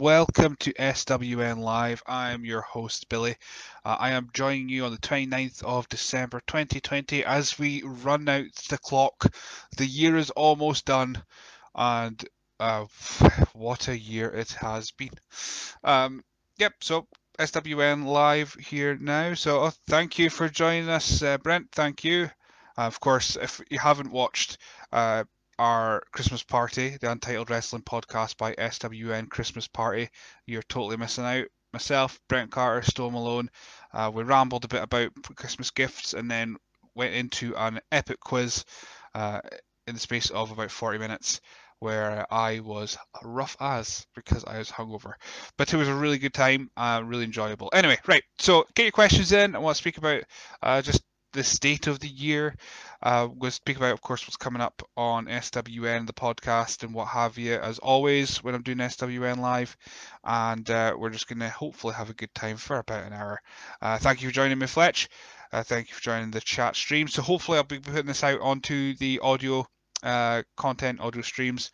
Welcome to SWN Live. I am your host, Billy. Uh, I am joining you on the 29th of December 2020 as we run out the clock. The year is almost done, and uh, what a year it has been. Um, yep, so SWN Live here now. So uh, thank you for joining us, uh, Brent. Thank you. Uh, of course, if you haven't watched, our Christmas party, the Untitled Wrestling podcast by SWN Christmas Party. You're totally missing out. Myself, Brent Carter, Stone Malone, uh, we rambled a bit about Christmas gifts and then went into an epic quiz uh, in the space of about 40 minutes where I was rough as because I was hungover. But it was a really good time, uh, really enjoyable. Anyway, right, so get your questions in. I want to speak about uh, just the state of the year. Uh, we'll speak about, of course, what's coming up on SWN, the podcast, and what have you, as always, when I'm doing SWN live. And uh, we're just going to hopefully have a good time for about an hour. Uh, thank you for joining me, Fletch. Uh, thank you for joining the chat stream. So hopefully, I'll be putting this out onto the audio uh, content, audio streams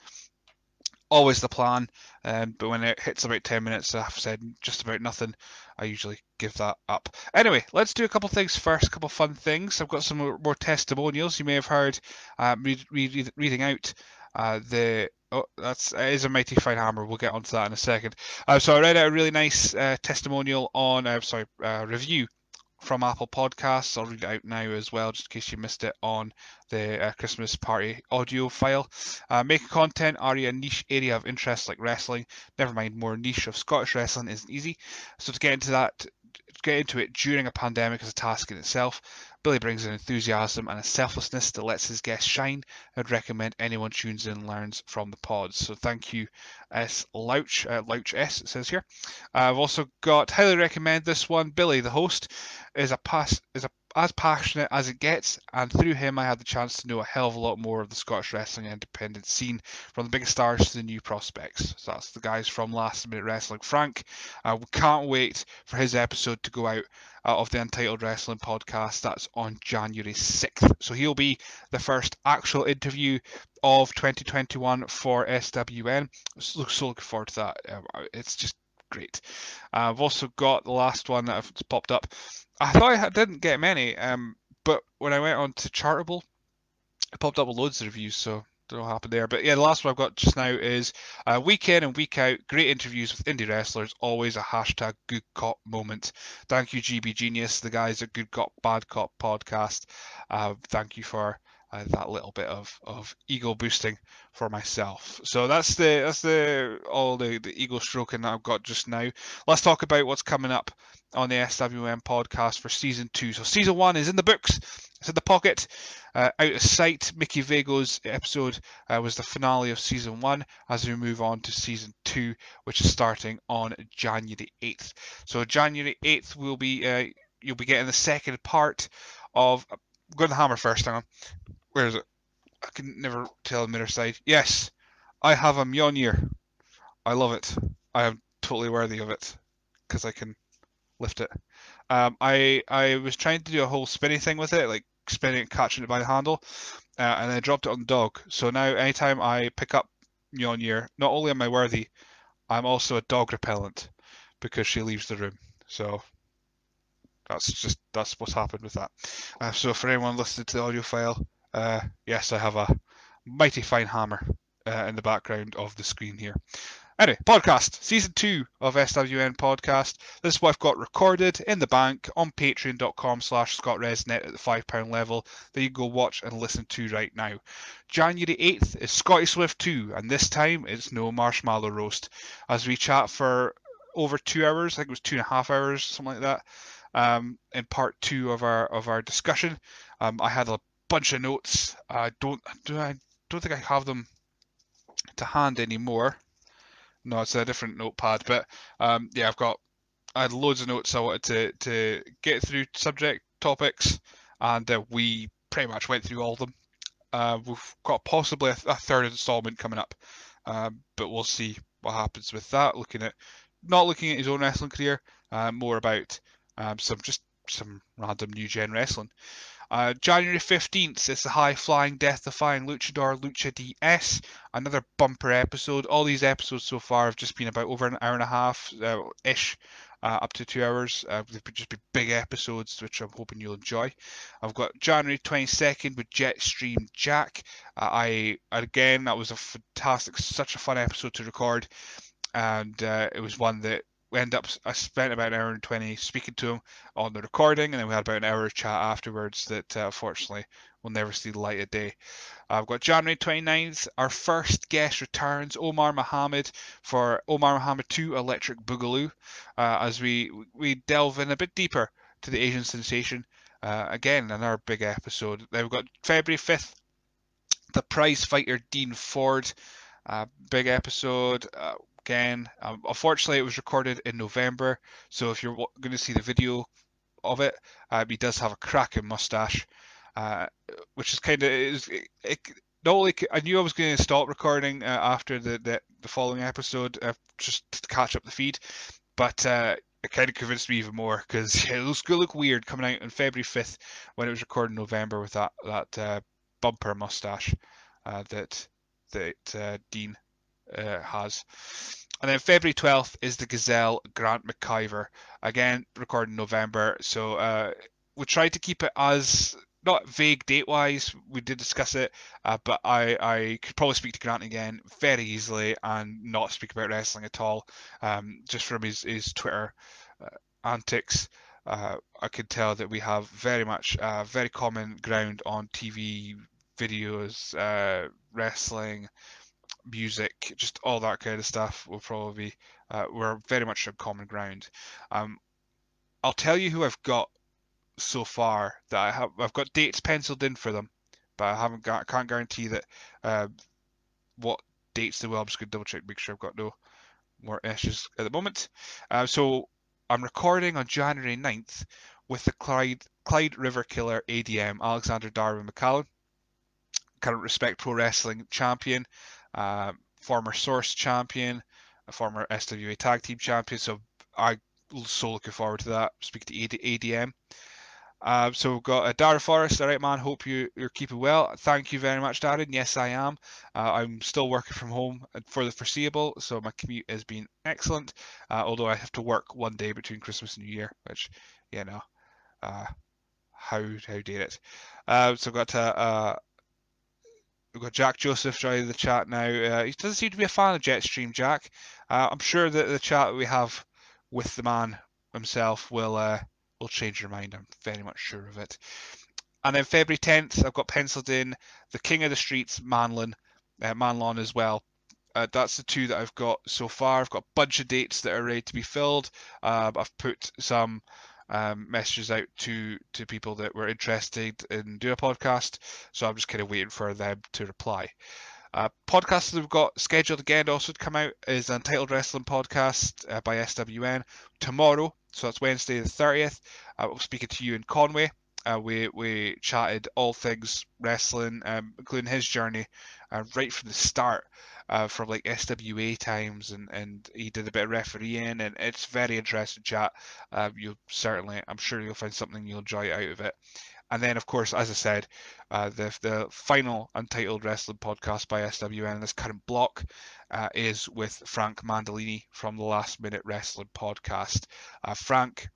always the plan. Um, but when it hits about 10 minutes, I've said just about nothing. I usually give that up. Anyway, let's do a couple things first, a couple fun things. I've got some more testimonials. You may have heard uh, read, read, reading out uh, the. Oh, that's it is a mighty fine hammer. We'll get onto that in a second. Uh, so I read out a really nice uh, testimonial on, uh, sorry, uh, review from Apple Podcasts. I'll read it out now as well, just in case you missed it on the uh, Christmas party audio file. Uh, making content are you a niche area of interest like wrestling? Never mind, more niche of Scottish wrestling isn't easy. So to get into that, get into it during a pandemic is a task in itself. Billy brings an enthusiasm and a selflessness that lets his guests shine. I'd recommend anyone tunes in and learns from the pods. So thank you, S. Louch, uh, Louch S. It says here. I've also got highly recommend this one. Billy, the host, is a pass is a as passionate as it gets, and through him I had the chance to know a hell of a lot more of the Scottish wrestling independent scene, from the biggest stars to the new prospects. So that's the guys from Last Minute Wrestling. Frank, uh, we can't wait for his episode to go out uh, of the Untitled Wrestling podcast. That's on January 6th. So he'll be the first actual interview of 2021 for SWN. So, so looking forward to that. Uh, it's just great. Uh, I've also got the last one that I've popped up. I thought I didn't get many, um, but when I went on to Chartable, it popped up with loads of reviews. So don't know what happened there. But yeah, the last one I've got just now is uh, week in and week out, great interviews with indie wrestlers, always a hashtag good cop moment. Thank you, GB Genius, the guys at Good Cop, Bad Cop podcast. Uh, thank you for uh, that little bit of, of ego boosting for myself. So that's the that's the all the, the ego stroking that I've got just now. Let's talk about what's coming up on the SWN podcast for season two. So season one is in the books. It's in the pocket. Uh, out of sight, Mickey Vago's episode uh, was the finale of season one as we move on to season two, which is starting on January 8th. So January 8th, we'll be uh, you'll be getting the second part of. The hammer first. Hang on. Where is it? I can never tell the mirror side. Yes, I have a Mjolnir. I love it. I am totally worthy of it because I can lift it. Um, I I was trying to do a whole spinning thing with it, like spinning and catching it by the handle, uh, and I dropped it on the dog. So now anytime I pick up Mjolnir, not only am I worthy, I'm also a dog repellent because she leaves the room. So that's just that's what's happened with that. Uh, so for anyone listening to the audio file, uh, yes, I have a mighty fine hammer uh, in the background of the screen here. Anyway, podcast, season two of SWN podcast. This is what I've got recorded in the bank on patreon.com slash scotwresnet at the £5 level that you can go watch and listen to right now. January 8th is Scotty Swift 2, and this time it's no marshmallow roast. As we chat for over two hours, I think it was two and a half hours, something like that, um, in part two of our of our discussion. Um, I had a bunch of notes. I don't do I don't think I have them to hand anymore. No, it's a different notepad. But um, yeah, I've got I had loads of notes I wanted to to get through subject topics, and uh, we pretty much went through all of them. Uh, we've got possibly a, a third installment coming up, um, but we'll see what happens with that. Looking at not looking at his own wrestling career, uh, more about um, some just some random new gen wrestling. Uh, January 15th is the high flying, death defying Luchador Lucha DS. Another bumper episode. All these episodes so far have just been about over an hour and a half uh, ish, uh, up to two hours. Uh, they've just been big episodes, which I'm hoping you'll enjoy. I've got January 22nd with Jetstream Jack. Uh, I again that was a fantastic, such a fun episode to record, and uh, it was one that we end up I spent about an hour and 20 speaking to him on the recording and then we had about an hour chat afterwards that uh, unfortunately will never see the light of day. I've got January 29th, our first guest returns, Omar Mohammed for Omar Mohammed 2 Electric Boogaloo uh, as we we delve in a bit deeper to the Asian sensation. Uh, again, another big episode. Then we've got February 5th, the prize fighter Dean Ford. Uh, big episode. Uh, again. Um, unfortunately, it was recorded in November, so if you're going to see the video of it, um, he does have a cracking mustache, uh, which is kind of is it, not only I knew I was going to stop recording uh, after the, the, the following episode uh, just to catch up the feed, but uh, it kind of convinced me even more because it going to look weird coming out on February 5th when it was recorded in November with that that uh, bumper mustache uh, that that Dean uh, has. And then February 12th is the Gazelle Grant McIver. Again, recorded in November. So uh, we tried to keep it as not vague date wise. We did discuss it, uh, but I, I could probably speak to Grant again very easily and not speak about wrestling at all. Um, just from his, his Twitter uh, antics. Uh, I could tell that we have very much uh, very common ground on TV videos, uh, wrestling, music, just all that kind of stuff will probably uh, we're very much on common ground. Um, I'll tell you who I've got so far that I have. I've got dates penciled in for them, but I haven't got. I can't guarantee that uh, what dates they will. I'm just gonna double check, make sure I've got no more issues at the moment. Uh, so I'm recording on January 9th with the Clyde Clyde River Killer ADM Alexander Darwin McCallum, current Respect Pro Wrestling champion uh, former Source champion, a former SWA Tag Team champion. So I'm so looking forward to that. Speak to ADM. Uh, so we've got uh, Darren Forrest, all right, man. Hope you, you're keeping well. Thank you very much, Darren. Yes, I am. Uh, I'm still working from home for the foreseeable, so my commute has been excellent. Uh, although I have to work one day between Christmas and New Year, which, you know, uh, how how dare it? Uh, so I've got uh, We've got Jack Joseph joining the chat now. Uh, he doesn't seem to be a fan of Jetstream Jack. Uh, I'm sure that the chat we have with the man himself will uh, will change your mind. I'm very much sure of it. And then February 10th, I've got penciled in the King of the Streets, Manlon, uh, Manlon as well. Uh, that's the two that I've got so far. I've got a bunch of dates that are ready to be filled. Uh, I've put some um, messages out to to people that were interested in doing a podcast. So I'm just kind of waiting for them to reply. Uh, podcasts that we've got scheduled again also to come out is Untitled Wrestling Podcast uh, by SWN tomorrow. So that's Wednesday the 30th. Uh, we'll speaking to you in Conway. Uh, we we chatted all things wrestling, um, including his journey uh, right from the start uh, from like SWA times, and and he did a bit of refereeing, and it's very interesting chat. Um, you'll certainly, I'm sure you'll find something you'll enjoy out of it. And then, of course, as I said, uh, the the final Untitled Wrestling podcast by SWN in this current block uh, is with Frank Mandolini from the Last Minute Wrestling podcast. Uh, Frank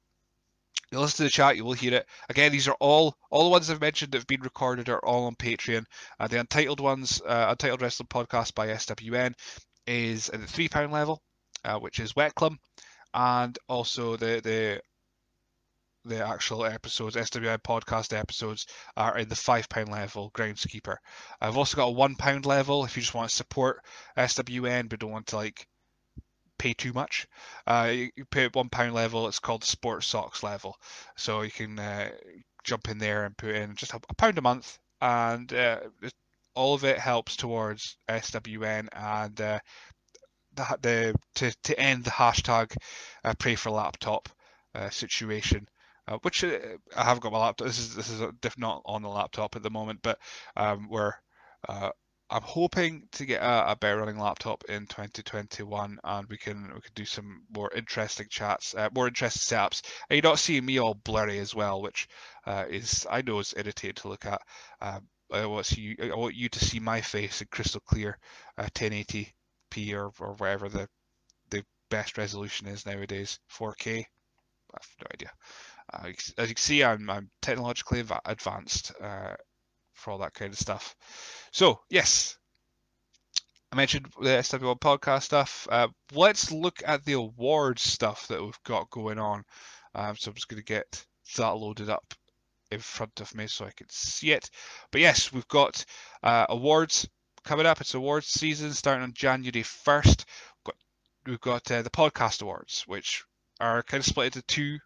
you listen to the chat, you will hear it. Again, these are all all the ones I've mentioned that have been recorded are all on Patreon. Uh, the Untitled ones, uh, Untitled Wrestling Podcast by SWN, is at the three pound level, uh, which is Wetclum, and also the the the actual episodes, SWN podcast episodes, are in the five pound level, Groundskeeper. I've also got a one pound level if you just want to support SWN but don't want to like pay too much. Uh, you, pay at one pound level. It's called the Sports Socks level, so you can uh, jump in there and put in just a, a pound a month, and uh, all of it helps towards SWN and uh, the, the to to end the hashtag uh, pray for laptop uh, situation. uh, which uh, I have got my laptop. This is this is not on the laptop at the moment, but um, we're uh, I'm hoping to get a, a, better running laptop in 2021, and we can we can do some more interesting chats, uh, more interesting setups. And you're not seeing me all blurry as well, which uh, is I know is irritating to look at. Um, I want you I want you to see my face in crystal clear, 1080p uh, or or whatever the the best resolution is nowadays, 4K. I have no idea. Uh, as you can see, I'm, I'm technologically advanced uh, for all that kind of stuff. So, yes, I mentioned the SWN podcast stuff. Uh, let's look at the awards stuff that we've got going on. Um, so I'm just going to get that loaded up in front of me so I can see it. But yes, we've got uh, awards coming up. It's awards season starting on January 1st. We've got, we've got uh, the podcast awards, which are kind of split into two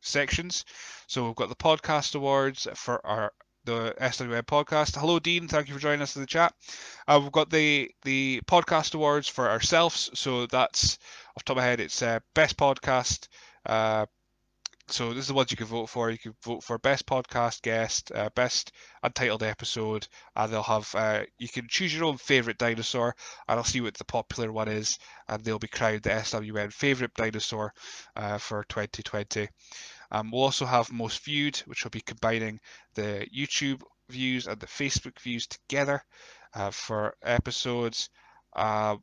sections. So we've got the podcast awards for our the SWN podcast. Hello, Dean. Thank you for joining us in the chat. Uh, we've got the the podcast awards for ourselves. So that's off top of my head. It's uh, best podcast. Uh, so this is the ones you can vote for. You can vote for best podcast guest, uh, best untitled episode, and they'll have. Uh, you can choose your own favorite dinosaur, and I'll see what the popular one is, and they'll be crowned the SWN favorite dinosaur uh, for 2020. Um, we'll also have most viewed, which will be combining the YouTube views and the Facebook views together uh, for episodes. Uh,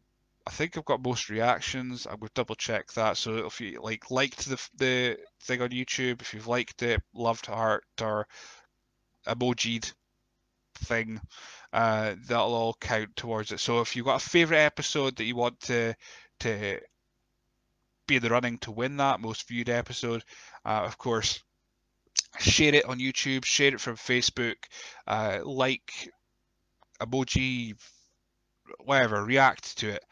I think I've got most reactions. I'm going to double check that. So if you like liked the the thing on YouTube, if you've liked it, loved heart or emojied thing, uh, that'll all count towards it. So if you've got a favorite episode that you want to to be in the running to win that most viewed episode, uh, of course, share it on YouTube, share it from Facebook, uh, like, emoji, whatever, react to it,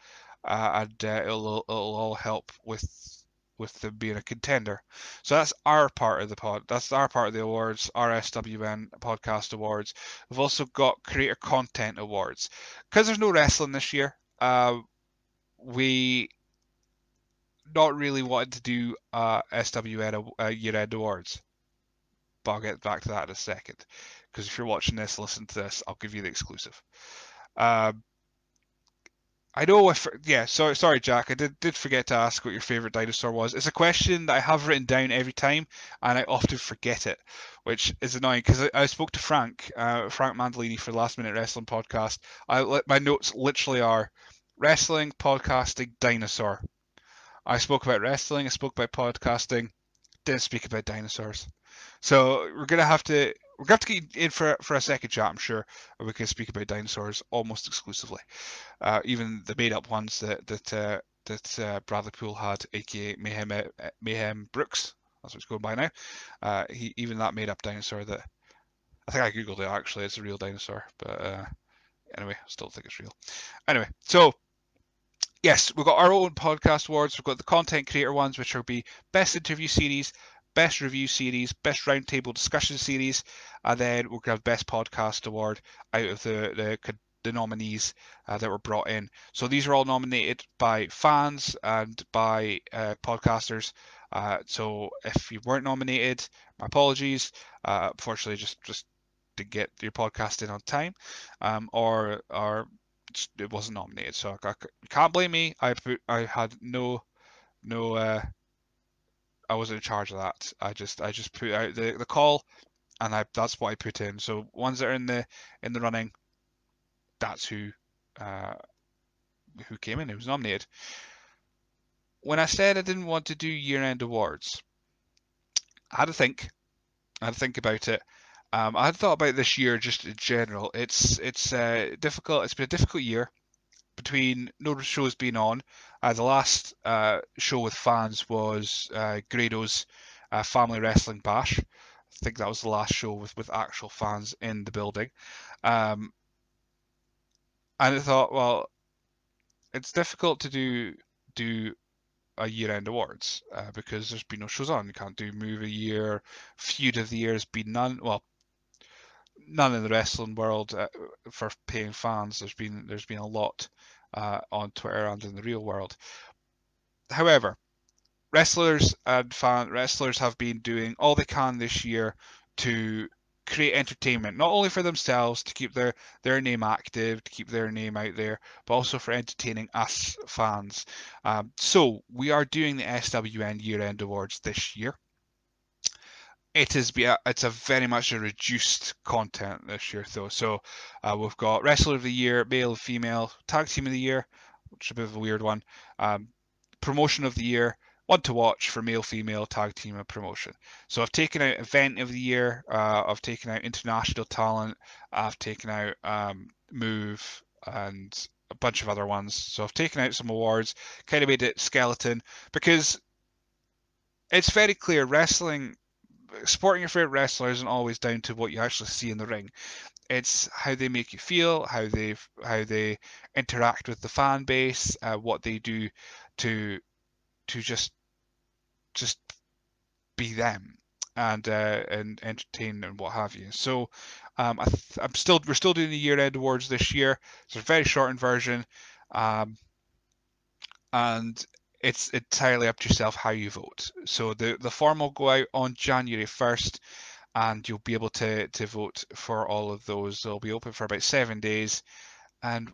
uh, and uh, it'll it'll all help with with them being a contender. So that's our part of the pod. That's our part of the awards, RSWN Podcast Awards. We've also got Creator Content Awards because there's no wrestling this year. Uh, we not really wanting to do uh, SWN uh, year-end awards, but I'll get back to that in a second. Because if you're watching this, listen to this, I'll give you the exclusive. Um, I know if yeah, sorry, sorry, Jack. I did did forget to ask what your favorite dinosaur was. It's a question that I have written down every time, and I often forget it, which is annoying because I, I, spoke to Frank, uh, Frank Mandolini for the Last Minute Wrestling podcast. I my notes literally are wrestling, podcasting, dinosaur. I spoke about wrestling, I spoke about podcasting, didn't speak about dinosaurs. So we're gonna have to we're gonna have to get in for for a second chat, I'm sure, we can speak about dinosaurs almost exclusively. Uh, even the made up ones that that uh, that uh, Bradley Poole had, aka Mayhem uh, Mayhem Brooks, that's what it's going by now. Uh, he even that made up dinosaur that I think I googled it actually, it's a real dinosaur, but uh, anyway, I still think it's real. Anyway, so yes, we've got our own podcast awards. We've got the content creator ones, which will be best interview series, best review series, best roundtable discussion series, and then we're to have best podcast award out of the the, the nominees uh, that were brought in. So these are all nominated by fans and by uh, podcasters. Uh, so if you weren't nominated, my apologies. Uh, unfortunately, just just to get your podcast in on time, um, or or it wasn't nominated, so I, I, can't blame me. I put, I had no no uh, I wasn't in charge of that. I just I just put out the, the call, and I that's what I put in. So ones that are in the in the running, that's who uh, who came in. Who was nominated. When I said I didn't want to do year-end awards, I had to think. I had to think about it, um, I had thought about this year just in general. It's it's uh, difficult. It's been a difficult year between no shows being on. Uh, the last uh, show with fans was uh, Grado's uh, Family Wrestling Bash. I think that was the last show with, with actual fans in the building. Um, and I thought, well, it's difficult to do do a year-end awards uh, because there's been no shows on. You can't do movie year, feud of the year has been none. Well, none in the wrestling world uh, for paying fans. There's been there's been a lot uh, on Twitter and in the real world. However, wrestlers and fan wrestlers have been doing all they can this year to create entertainment, not only for themselves to keep their their name active, to keep their name out there, but also for entertaining us fans. Um, so we are doing the SWN Year End Awards this year. It is be a, it's a very much a reduced content this year though. So uh, we've got Wrestler of the Year, Male Female, Tag Team of the Year, which is a bit of a weird one, um, Promotion of the Year, one to watch for male female tag team and promotion. So I've taken out event of the year, uh, I've taken out international talent, I've taken out um, move and a bunch of other ones. So I've taken out some awards, kind of made it skeleton because it's very clear wrestling, supporting your favorite wrestler isn't always down to what you actually see in the ring. It's how they make you feel, how they how they interact with the fan base, uh, what they do to to just just be them and uh, and entertain and what have you. So um, I am still we're still doing the year end awards this year. It's a very shortened version, um, and it's entirely up to yourself how you vote. So the the form will go out on January first, and you'll be able to to vote for all of those. They'll be open for about seven days, and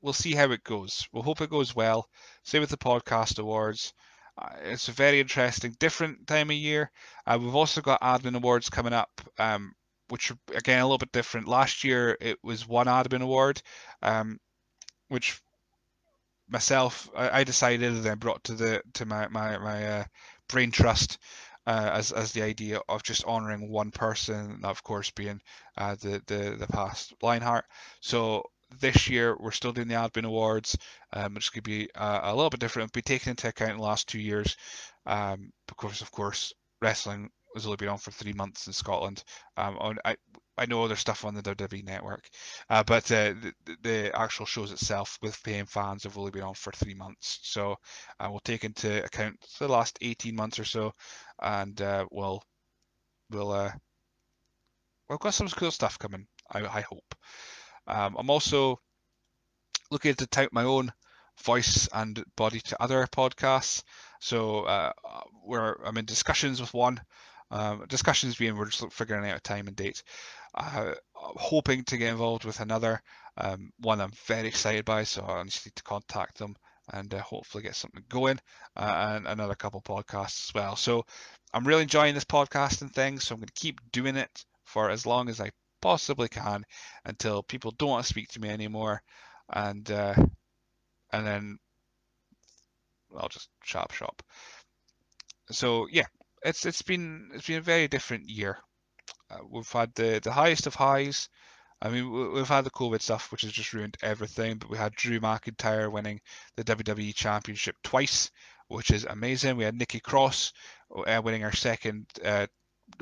we'll see how it goes. We'll hope it goes well. Same with the podcast awards. Uh, it's a very interesting, different time of year. Uh, we've also got admin awards coming up, um, which are again a little bit different. Last year it was one admin award, um, which myself I, I, decided and then brought to the to my my my uh, brain trust. Uh, as as the idea of just honoring one person, of course being uh, the the the past Lionheart. So this year we're still doing the admin awards um, going to be uh, a little bit different be taken into account in the last two years um, because of course wrestling has only been on for three months in Scotland um, on, I, I know there's stuff on the WWE network uh, but uh, the, the, actual shows itself with paying fans have only been on for three months so uh, we'll take into account the last 18 months or so and uh, we'll we'll uh, we've got some cool stuff coming I, I hope um, I'm also looking to tout my own voice and body to other podcasts. So uh, we're I'm in discussions with one. Um, discussions being we're just figuring out a time and date. Uh, hoping to get involved with another um, one I'm very excited by, so I just need to contact them and uh, hopefully get something going uh, and another couple podcasts as well. So I'm really enjoying this podcasting thing, so I'm going to keep doing it for as long as I possibly can until people don't want to speak to me anymore, and uh, and then I'll just shop shop. So yeah, it's it's been it's been a very different year. Uh, we've had the the highest of highs. I mean, we've had the COVID stuff, which has just ruined everything. But we had Drew McIntyre winning the WWE Championship twice, which is amazing. We had Nikki Cross uh, winning her second uh,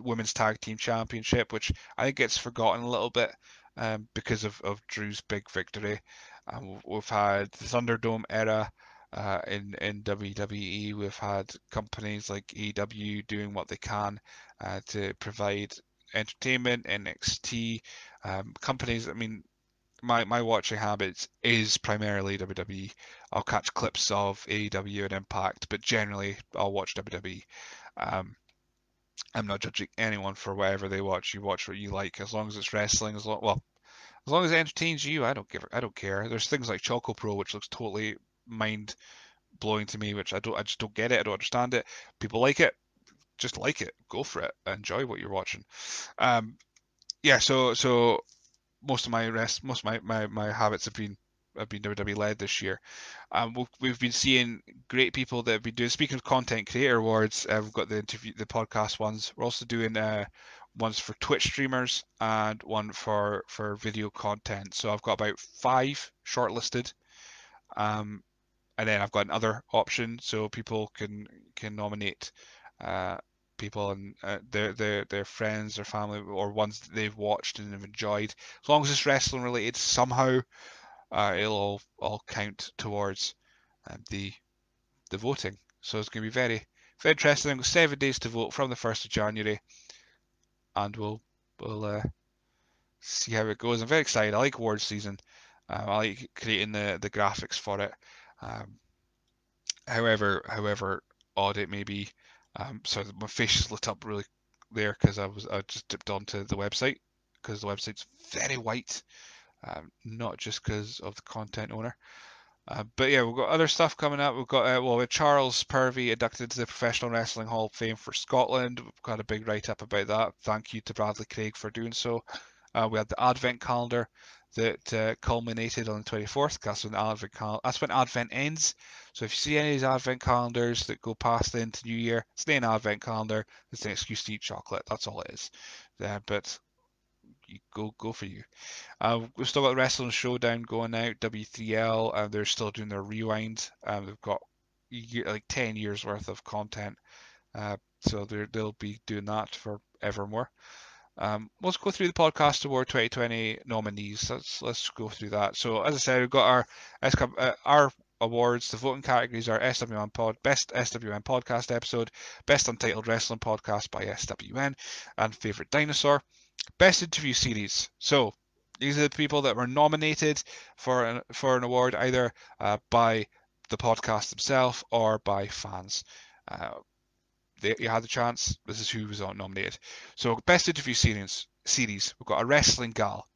women's tag team championship, which I think gets forgotten a little bit um, because of, of Drew's big victory. Um, we've had the Thunderdome era uh, in in WWE. We've had companies like EW doing what they can uh, to provide entertainment. NXT um, companies. I mean, my my watching habits is primarily WWE. I'll catch clips of AEW and Impact, but generally I'll watch WWE. Um, I'm not judging anyone for whatever they watch. You watch what you like, as long as it's wrestling. As long well, as long as it entertains you, I don't give. I don't care. There's things like Choco Pro, which looks totally mind blowing to me, which I don't. I just don't get it. I don't understand it. People like it. Just like it. Go for it. Enjoy what you're watching. Um, yeah. So so most of my rest, most of my my, my habits have been have been WWE led this year. Um, we've been seeing great people that have been doing. Speaking of content creator awards, uh, we've got the interview, the podcast ones. We're also doing uh, ones for Twitch streamers and one for for video content. So I've got about five shortlisted. Um, and then I've got another option, so people can can nominate uh, people and uh, their their their friends or family or ones that they've watched and have enjoyed. As long as it's wrestling related somehow, uh, it'll all, all count towards um, the the voting. So it's going to be very very interesting. Seven days to vote from the first of January, and we'll we'll uh, see how it goes. I'm very excited. I like award season. Um, I like creating the the graphics for it. Um, however, however, odd it may be. Um, so my face lit up really there because I was I just dipped onto the website because the website's very white, um, not just because of the content owner. Uh, but yeah, we've got other stuff coming up. We've got uh, well, with Charles Purvey inducted to the Professional Wrestling Hall of Fame for Scotland. We've got a big write up about that. Thank you to Bradley Craig for doing so. Uh, we had the Advent calendar that uh, culminated on the 24th. That's when Advent cal- that's when Advent ends. So if you see any of these Advent calendars that go past into New Year, stay an Advent calendar. It's an excuse to eat chocolate. That's all it is. Uh, but you go go for you. Uh, we've still got the Wrestling Showdown going out, W3L, and they're still doing their rewind. Um, they've got like 10 years worth of content. Uh, so they'll be doing that for evermore. Um, let's go through the Podcast Award 2020 nominees. Let's let's go through that. So as I said, we've got our uh, our awards. The voting categories are SWN Pod, Best SWN Podcast Episode, Best Untitled Wrestling Podcast by SWN, and Favorite Dinosaur. Best Interview Series. So these are the people that were nominated for an, for an award either uh, by the podcast themselves or by fans. Uh, you had the chance. This is who was nominated. So, best interview series. Series. We've got a wrestling gal.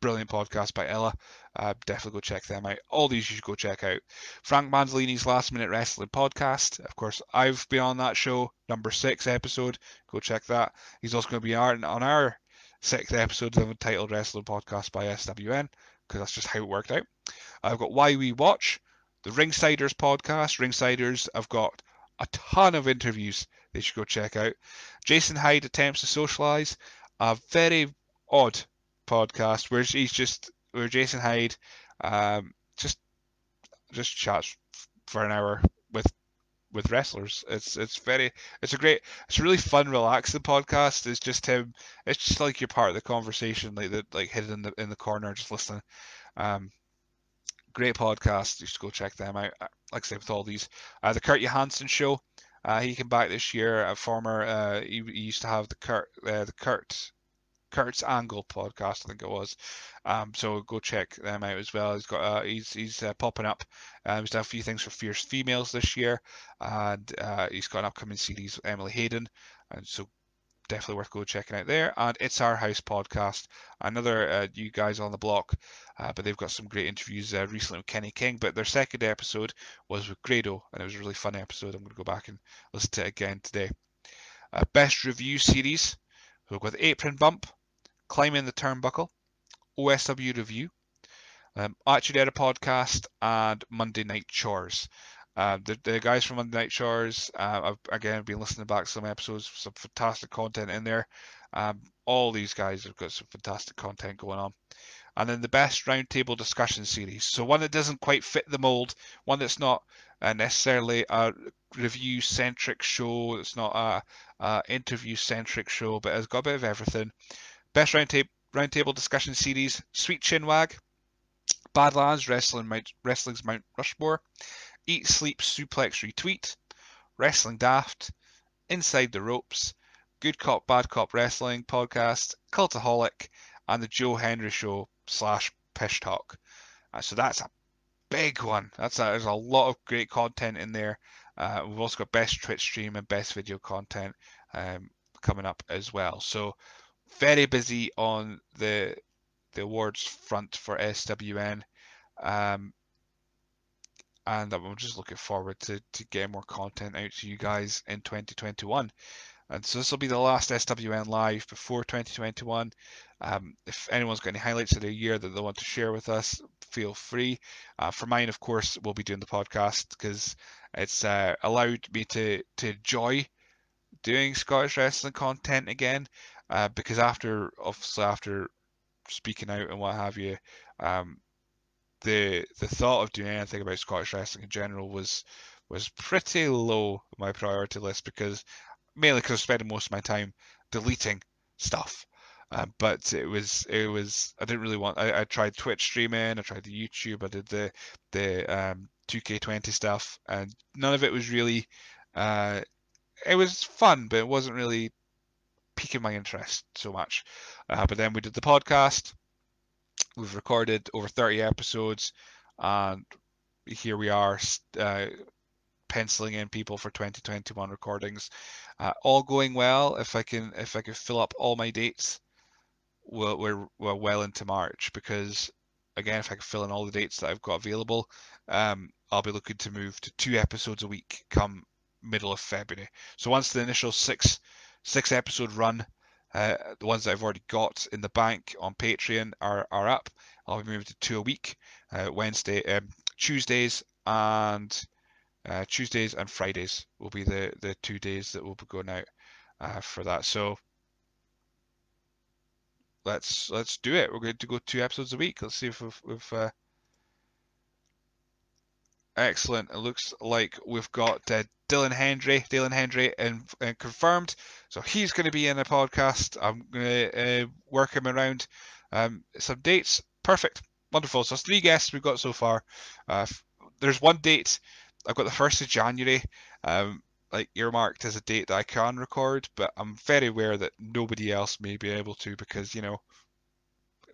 Brilliant podcast by Ella. Uh, definitely go check them out. All these you should go check out. Frank Mandolini's Last Minute Wrestling podcast. Of course, I've been on that show, number six episode. Go check that. He's also going to be on, on our sixth episode of the titled Wrestling Podcast by SWN because that's just how it worked out. I've got Why We Watch, the Ringsiders podcast. Ringsiders, I've got a ton of interviews they should go check out. Jason Hyde attempts to socialize, a very odd podcast where he's just where Jason Hyde um, just just chats for an hour with with wrestlers. It's it's very it's a great it's a really fun, relaxing podcast. It's just him. It's just like you're part of the conversation, like the like hidden in the in the corner, just listening. Um, great podcast. You should go check them out. Uh, like I said, with all these, uh, the Kurt Johansson show. Uh, he came back this year. A former, uh, he, he, used to have the Kurt, uh, the Kurt, Kurt's Angle podcast, I think it was. Um, so go check them out as well. He's got, uh, he's he's uh, popping up. Uh, he's done a few things for Fierce Females this year, and uh, he's got an upcoming series with Emily Hayden, and so definitely worth go checking out there. And it's our house podcast, another uh, new guys on the block, uh, but they've got some great interviews uh, recently with Kenny King. But their second episode was with Grado, and it was a really fun episode. I'm going to go back and listen to it again today. Uh, best review series, we've got Apron Bump, Climbing the Turnbuckle, OSW Review, um, Actually a Podcast, and Monday Night Chores. Uh, the, the guys from Monday Night Chores, uh, I've again been listening back some episodes, some fantastic content in there. Um, all these guys have got some fantastic content going on. And then the best roundtable discussion series. So one that doesn't quite fit the mold, one that's not uh, necessarily a review centric show, it's not a, a interview centric show, but has got a bit of everything. Best roundtable roundtable discussion series: Sweet Chinwag, Badlands Wrestling Mount, Wrestling's Mount Rushmore, Eat Sleep Suplex Retweet, Wrestling Daft, Inside the Ropes, Good Cop Bad Cop Wrestling Podcast, Cultaholic, and the Joe Henry Show slash Pish Talk. Uh, so that's a big one. That's a, there's a lot of great content in there. Uh, we've also got best Twitch stream and best video content um, coming up as well. So very busy on the the awards front for SWN. Um, and I'm just looking forward to, to getting more content out to you guys in 2021. And so this will be the last SWN live before 2021. Um, if anyone's got any highlights of their year that they want to share with us, feel free. Uh, for mine, of course, we'll be doing the podcast because it's uh, allowed me to to enjoy doing Scottish wrestling content again. Uh, because after obviously after speaking out and what have you, um, the the thought of doing anything about Scottish wrestling in general was was pretty low on my priority list because mainly because I'm spending most of my time deleting stuff. Uh, but it was it was I didn't really want I, I tried Twitch streaming, I tried the YouTube, I did the the um, 2K20 stuff, and none of it was really uh, it was fun, but it wasn't really piquing my interest so much. Uh, but then we did the podcast, We've recorded over 30 episodes, and here we are uh, penciling in people for 2021 recordings. Uh, all going well. If I can, if I can fill up all my dates, we're, we're, we're well into March because again, if I can fill in all the dates that I've got available, um, I'll be looking to move to two episodes a week come middle of February. So once the initial six six episode run, uh, the ones that I've already got in the bank on Patreon are, are up. I'll be moving to two a week, uh, Wednesday, um, Tuesdays, and uh, Tuesdays and Fridays will be the the two days that will be going out uh, for that. So let's let's do it. We're going to go two episodes a week. Let's see if we've, we've uh, excellent. It looks like we've got uh, Dylan Hendry, Dylan Hendry, and, and confirmed. So he's going to be in a podcast. I'm going to uh, work him around um, some dates. Perfect, wonderful. So three guests we've got so far. Uh, there's one date. I've got the first of January. Um, like earmarked as a date that I can record, but I'm very aware that nobody else may be able to because you know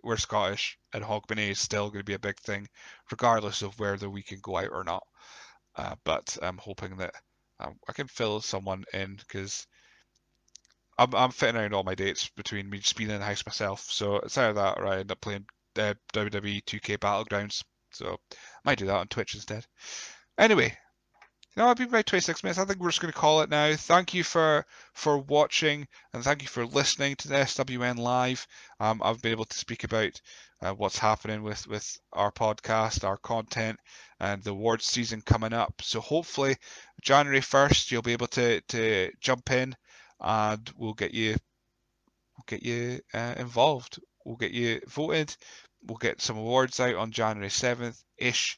we're Scottish and Hogmanay is still going to be a big thing, regardless of whether we can go out or not. Uh, but I'm hoping that um, I can fill someone in because I'm, I'm fitting around all my dates between me just being in the house myself. So it's either that or I end up playing uh, WWE 2K Battlegrounds. So I might do that on Twitch instead. Anyway, you know, I've been about 26 minutes. I think we're just going to call it now. Thank you for for watching and thank you for listening to the SWN Live. Um, I've been able to speak about uh, what's happening with, with our podcast, our content, and the awards season coming up. So hopefully, January 1st, you'll be able to, to jump in and we'll get you we'll get you uh, involved. We'll get you voted. We'll get some awards out on January 7th ish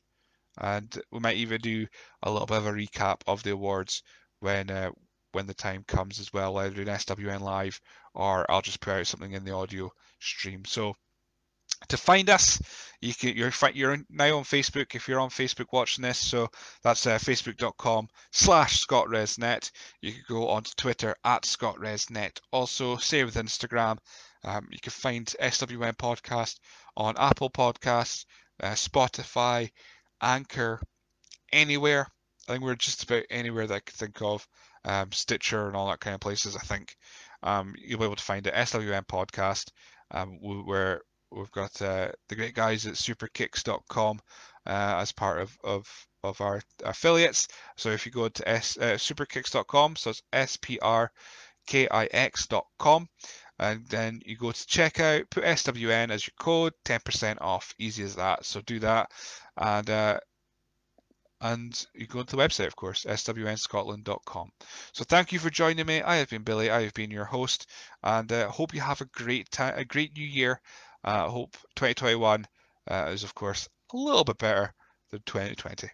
and we might even do a little bit of a recap of the awards when uh, when the time comes as well, either in SWN Live or I'll just put out something in the audio stream. So to find us, you can, you're you're now on Facebook if you're on Facebook watching this. So that's uh, facebook.com slash scotwresnet. You can go onto Twitter at scotwresnet. Also, same with Instagram. Um, you can find SWN podcast on Apple Podcasts, uh, Spotify, Anchor, anywhere. I think we're just about anywhere that I could think of. Um, Stitcher and all that kind of places. I think um, you'll be able to find it. SWN podcast. Um, where we've got uh, the great guys at superkicks.com uh, as part of, of, of our affiliates. So if you go to S, uh, superkicks.com, so it's S P R K I X.com, and then you go to checkout, put SWN as your code, 10% off. Easy as that. So do that and uh, and you go to the website, of course, swnscotland.com. So thank you for joining me. I have been Billy. I have been your host, and uh, hope you have a great time, a great new year. Uh, hope 2021 uh, is, of course, a little bit better than 2020.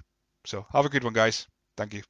So have a good one, guys. Thank you.